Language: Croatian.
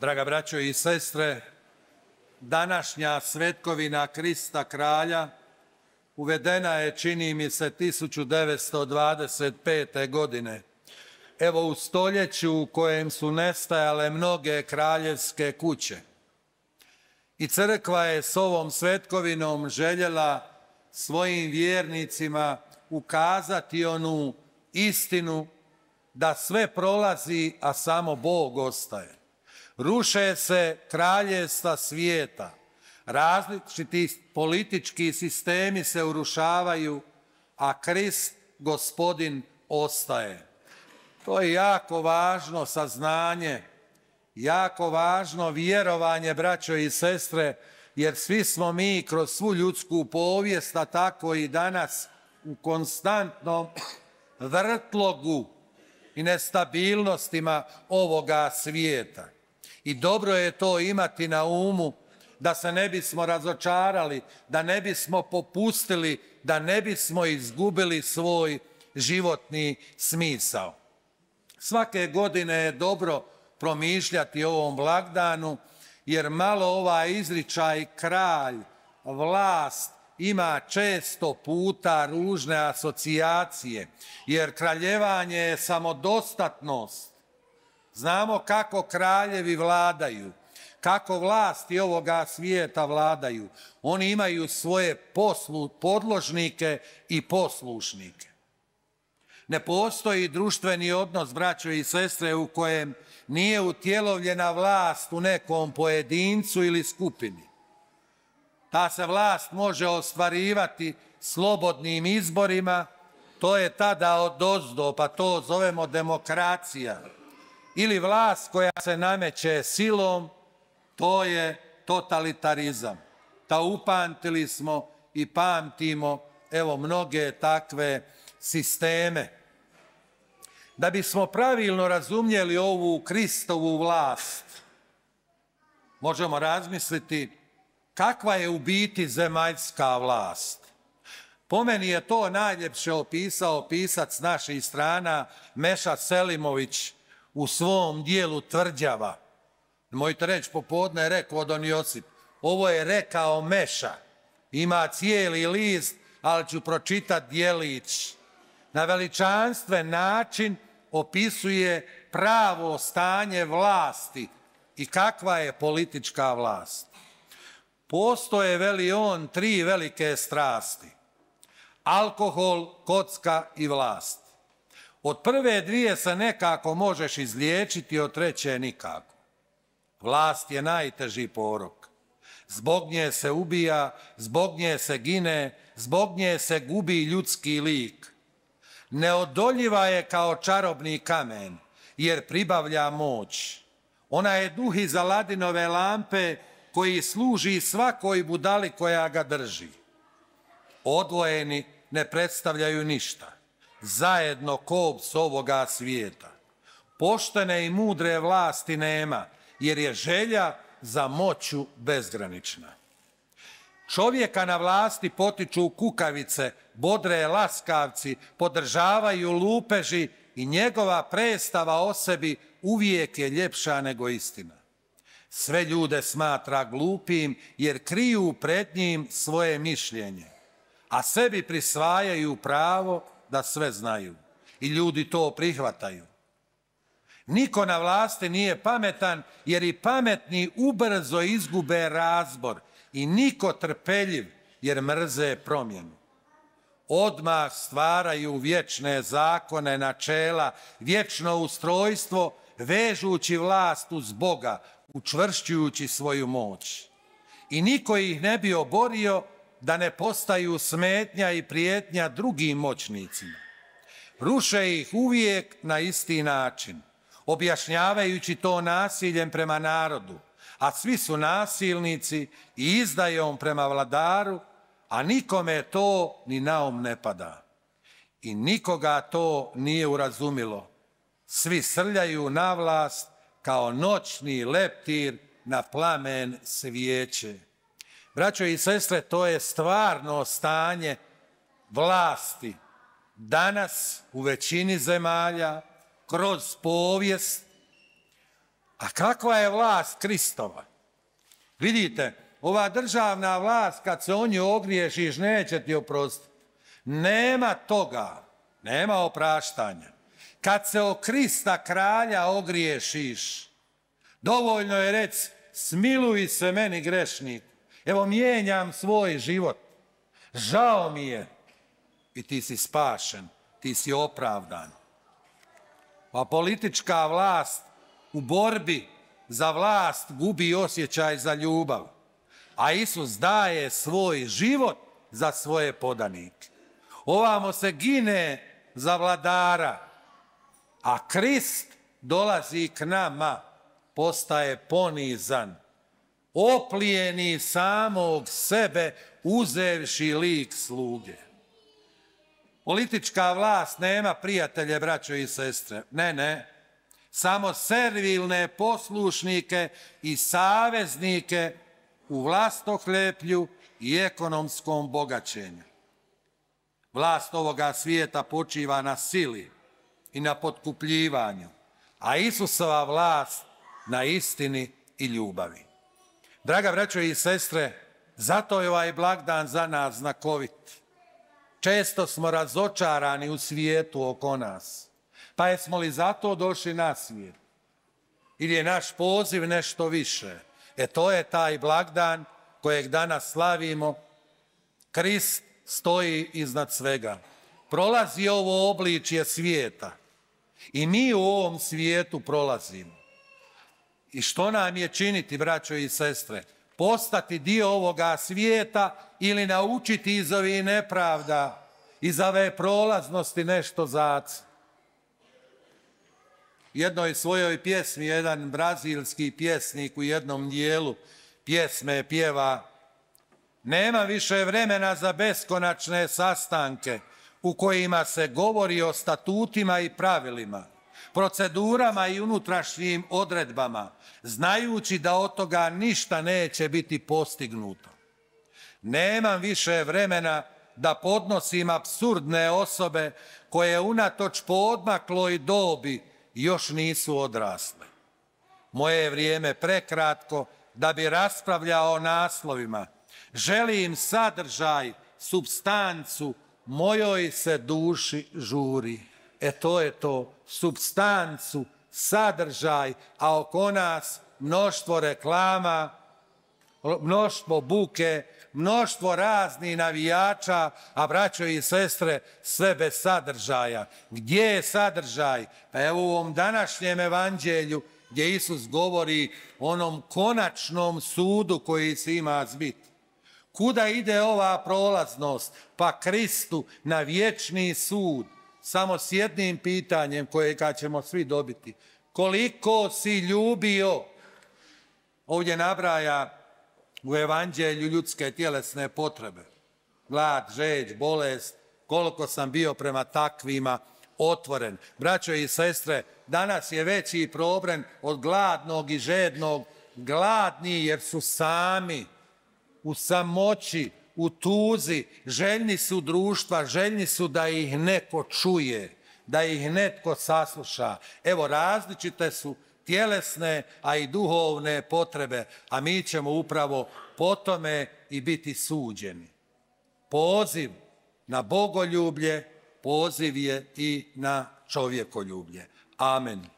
Draga braćo i sestre, današnja svetkovina Krista kralja uvedena je, čini mi se, 1925. godine. Evo u stoljeću u kojem su nestajale mnoge kraljevske kuće. I crkva je s ovom svetkovinom željela svojim vjernicima ukazati onu istinu da sve prolazi, a samo Bog ostaje. Ruše se kraljevstva svijeta, različiti politički sistemi se urušavaju, a Krist, gospodin, ostaje. To je jako važno saznanje, jako važno vjerovanje, braćo i sestre, jer svi smo mi kroz svu ljudsku povijest, a tako i danas, u konstantnom vrtlogu i nestabilnostima ovoga svijeta. I dobro je to imati na umu da se ne bismo razočarali, da ne bismo popustili, da ne bismo izgubili svoj životni smisao. Svake godine je dobro promišljati o ovom blagdanu, jer malo ovaj izričaj kralj, vlast, ima često puta ružne asocijacije, jer kraljevanje je samodostatnost. Znamo kako kraljevi vladaju, kako vlasti ovoga svijeta vladaju. Oni imaju svoje poslu, podložnike i poslušnike. Ne postoji društveni odnos, braćo i sestre, u kojem nije utjelovljena vlast u nekom pojedincu ili skupini. Ta se vlast može ostvarivati slobodnim izborima, to je tada od ozdo, pa to zovemo demokracija. Ili vlast koja se nameće silom, to je totalitarizam. Ta upamtili smo i pamtimo, evo, mnoge takve sisteme. Da bismo pravilno razumjeli ovu Kristovu vlast, možemo razmisliti kakva je u biti zemaljska vlast. Po meni je to najljepše opisao pisac naših strana Meša Selimović u svom dijelu tvrđava. Mojte reći, popodne je rekao Don Josip, ovo je rekao Meša. Ima cijeli list, ali ću pročitati dijelić. Na veličanstven način opisuje pravo stanje vlasti i kakva je politička vlast. Postoje, veli on, tri velike strasti. Alkohol, kocka i vlast. Od prve dvije se nekako možeš izliječiti, od treće nikako. Vlast je najteži porok. Zbog nje se ubija, zbog nje se gine, zbog nje se gubi ljudski lik. Neodoljiva je kao čarobni kamen, jer pribavlja moć. Ona je duh iz Aladinove lampe koji služi svakoj budali koja ga drži. Odvojeni ne predstavljaju ništa. Zajedno kops ovoga svijeta. Poštene i mudre vlasti nema, jer je želja za moću bezgranična. Čovjeka na vlasti potiču kukavice, bodre laskavci, podržavaju lupeži i njegova predstava o sebi uvijek je ljepša nego istina. Sve ljude smatra glupim jer kriju pred njim svoje mišljenje, a sebi prisvajaju pravo da sve znaju i ljudi to prihvataju. Niko na vlasti nije pametan jer i pametni ubrzo izgube razbor i niko trpeljiv jer mrze promjenu. Odmah stvaraju vječne zakone, načela, vječno ustrojstvo, vežući vlast uz Boga, učvršćujući svoju moć. I niko ih ne bi oborio da ne postaju smetnja i prijetnja drugim moćnicima. Ruše ih uvijek na isti način, objašnjavajući to nasiljem prema narodu, a svi su nasilnici i izdajom prema vladaru, a nikome to ni naum ne pada. I nikoga to nije urazumilo. Svi srljaju na vlast kao noćni leptir na plamen svijeće. Braćo i sestre, to je stvarno stanje vlasti danas u većini zemalja kroz povijest, A kakva je vlast Kristova? Vidite, ova državna vlast, kad se o nju ogriješiš, neće ti oprostiti. Nema toga, nema opraštanja. Kad se o Krista kralja ogriješiš, dovoljno je reći, smiluj se meni grešnik. Evo mijenjam svoj život. Žao mi je. I ti si spašen, ti si opravdan. Pa politička vlast u borbi za vlast gubi osjećaj za ljubav. A Isus daje svoj život za svoje podanike. Ovamo se gine za vladara, a Krist dolazi k nama, postaje ponizan, oplijeni samog sebe, uzevši lik sluge. Politička vlast nema prijatelje, braćo i sestre. Ne, ne. Samo servilne poslušnike i saveznike u vlastohleplju i ekonomskom bogaćenju. Vlast ovoga svijeta počiva na sili i na potkupljivanju, a Isusova vlast na istini i ljubavi. Draga braćo i sestre, zato je ovaj blagdan za nas znakovit. Često smo razočarani u svijetu oko nas. Pa jesmo li zato došli na svijet? Ili je naš poziv nešto više? E to je taj blagdan kojeg danas slavimo. Krist stoji iznad svega. Prolazi ovo obličje svijeta. I mi u ovom svijetu prolazimo. I što nam je činiti, braćo i sestre? Postati dio ovoga svijeta ili naučiti iz ovih nepravda, iz ove prolaznosti nešto zac. Jednoj svojoj pjesmi, jedan brazilski pjesnik u jednom dijelu pjesme pjeva nema više vremena za beskonačne sastanke u kojima se govori o statutima i pravilima, procedurama i unutrašnjim odredbama, znajući da od toga ništa neće biti postignuto. Nemam više vremena da podnosim absurdne osobe koje unatoč podmakloj dobi još nisu odrasle. Moje je vrijeme prekratko da bi raspravljao o naslovima. Želim sadržaj, substancu, mojoj se duši žuri. E to je to, substancu, sadržaj, a oko nas mnoštvo reklama, mnoštvo buke, mnoštvo raznih navijača, a braćo i sestre, sve bez sadržaja. Gdje je sadržaj? Pa evo u ovom današnjem evanđelju gdje Isus govori o onom konačnom sudu koji se ima zbit. Kuda ide ova prolaznost? Pa Kristu na vječni sud. Samo s jednim pitanjem kojega ćemo svi dobiti. Koliko si ljubio? Ovdje nabraja u evanđelju ljudske tjelesne potrebe. Glad, žeđ, bolest, koliko sam bio prema takvima otvoren. Braćo i sestre, danas je veći problem od gladnog i žednog. Gladni jer su sami, u samoći, u tuzi, željni su društva, željni su da ih neko čuje, da ih netko sasluša. Evo, različite su tjelesne, a i duhovne potrebe, a mi ćemo upravo po tome i biti suđeni. Poziv na bogoljublje, poziv je i na čovjekoljublje. Amen.